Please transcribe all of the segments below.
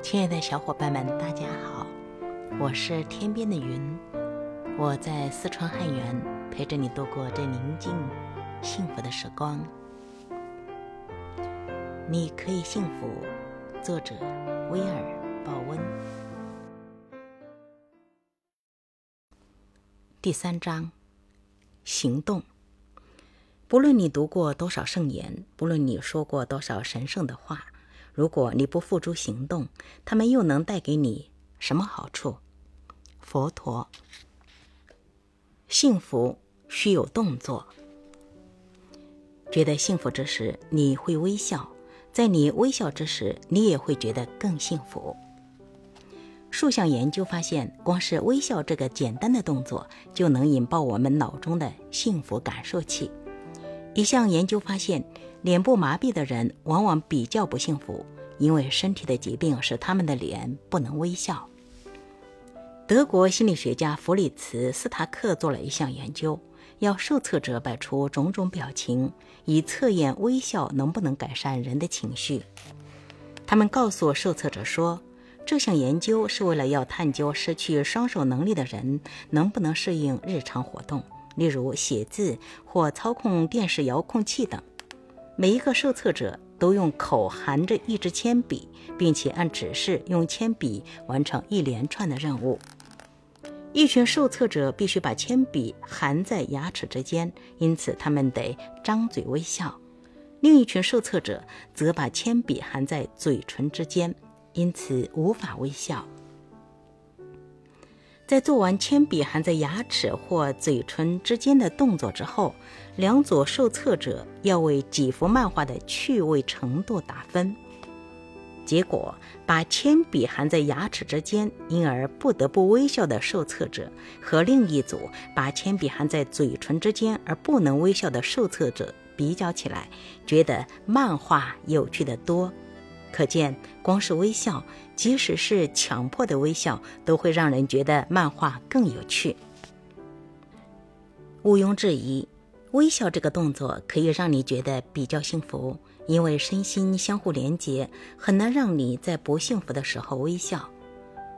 亲爱的小伙伴们，大家好，我是天边的云，我在四川汉源陪着你度过这宁静、幸福的时光。你可以幸福。作者：威尔·鲍温。第三章：行动。不论你读过多少圣言，不论你说过多少神圣的话。如果你不付诸行动，他们又能带给你什么好处？佛陀，幸福需有动作。觉得幸福之时，你会微笑；在你微笑之时，你也会觉得更幸福。数项研究发现，光是微笑这个简单的动作，就能引爆我们脑中的幸福感受器。一项研究发现。脸部麻痹的人往往比较不幸福，因为身体的疾病使他们的脸不能微笑。德国心理学家弗里茨·斯塔克做了一项研究，要受测者摆出种种表情，以测验微笑能不能改善人的情绪。他们告诉受测者说，这项研究是为了要探究失去双手能力的人能不能适应日常活动，例如写字或操控电视遥控器等。每一个受测者都用口含着一支铅笔，并且按指示用铅笔完成一连串的任务。一群受测者必须把铅笔含在牙齿之间，因此他们得张嘴微笑；另一群受测者则把铅笔含在嘴唇之间，因此无法微笑。在做完铅笔含在牙齿或嘴唇之间的动作之后，两组受测者要为几幅漫画的趣味程度打分。结果，把铅笔含在牙齿之间，因而不得不微笑的受测者，和另一组把铅笔含在嘴唇之间而不能微笑的受测者比较起来，觉得漫画有趣的多。可见，光是微笑，即使是强迫的微笑，都会让人觉得漫画更有趣。毋庸置疑，微笑这个动作可以让你觉得比较幸福，因为身心相互连结，很难让你在不幸福的时候微笑。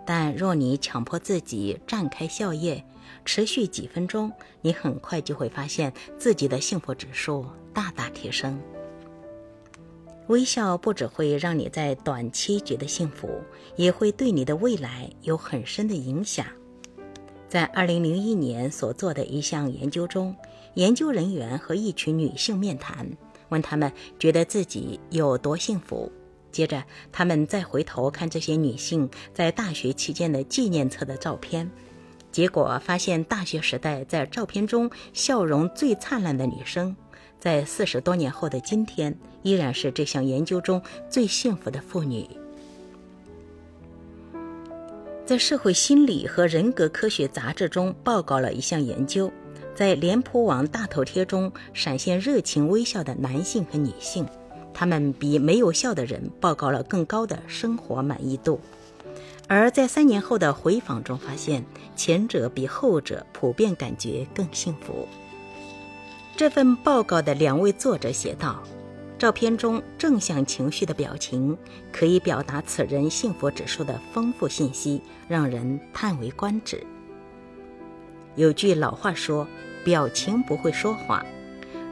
但若你强迫自己绽开笑靥，持续几分钟，你很快就会发现自己的幸福指数大大提升。微笑不只会让你在短期觉得幸福，也会对你的未来有很深的影响。在2001年所做的一项研究中，研究人员和一群女性面谈，问她们觉得自己有多幸福。接着，他们再回头看这些女性在大学期间的纪念册的照片，结果发现，大学时代在照片中笑容最灿烂的女生。在四十多年后的今天，依然是这项研究中最幸福的妇女。在《社会心理和人格科学》杂志中报告了一项研究，在脸谱网大头贴中闪现热情微笑的男性和女性，他们比没有笑的人报告了更高的生活满意度。而在三年后的回访中发现，前者比后者普遍感觉更幸福。这份报告的两位作者写道：“照片中正向情绪的表情可以表达此人幸福指数的丰富信息，让人叹为观止。”有句老话说：“表情不会说谎。”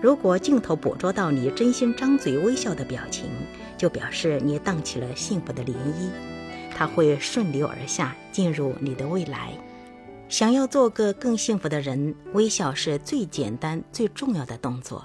如果镜头捕捉到你真心张嘴微笑的表情，就表示你荡起了幸福的涟漪，它会顺流而下，进入你的未来。想要做个更幸福的人，微笑是最简单、最重要的动作。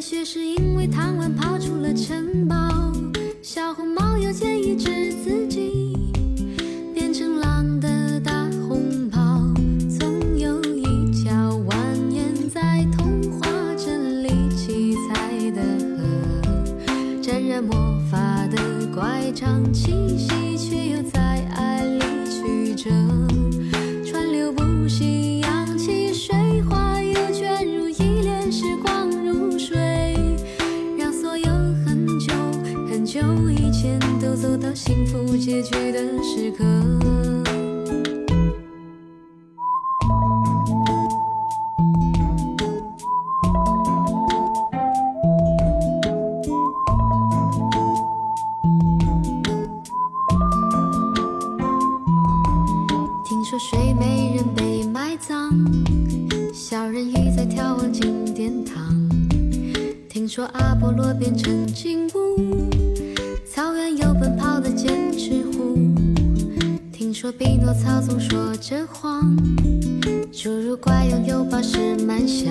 白雪是因为贪玩跑出了城堡。小红帽又建议治自己变成狼的大红袍。总有一条蜿蜒在童话镇里七彩的河，沾染魔法的乖张气息，幸福结局的时刻。听说睡美人被埋葬，小人鱼在眺望金殿堂。听说阿波罗变成金乌，草原有奔跑的剑齿虎。听说匹诺曹总说着谎，侏儒怪拥有宝石满箱。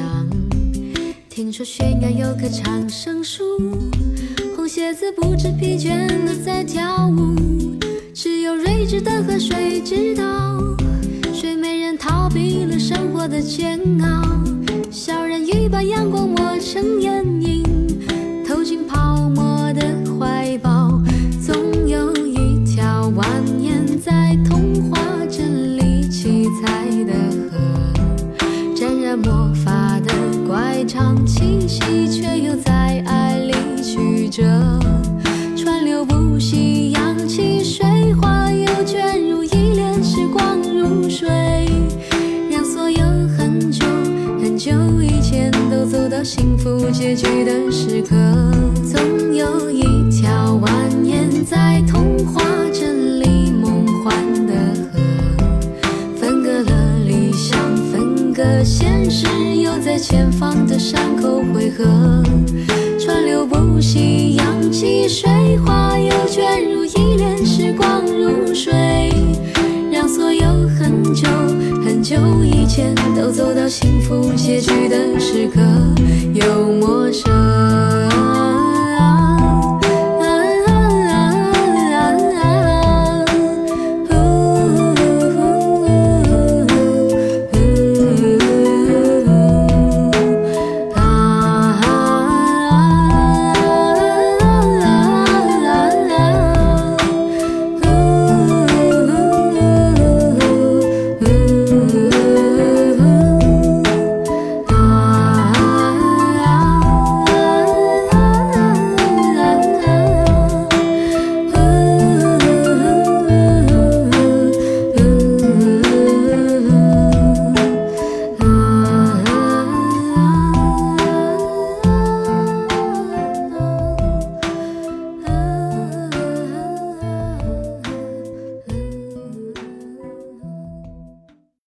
听说悬崖有棵长生树，红鞋子不知疲倦的在跳舞。只有睿智的河水知道，睡美人逃避了生活的煎熬，小人鱼把阳光抹成眼流不息，扬起水花，又卷入一帘时光如水，让所有很久很久以前都走到幸福结局的时刻。总有一条蜿蜒在水，让所有很久很久以前都走到幸福结局的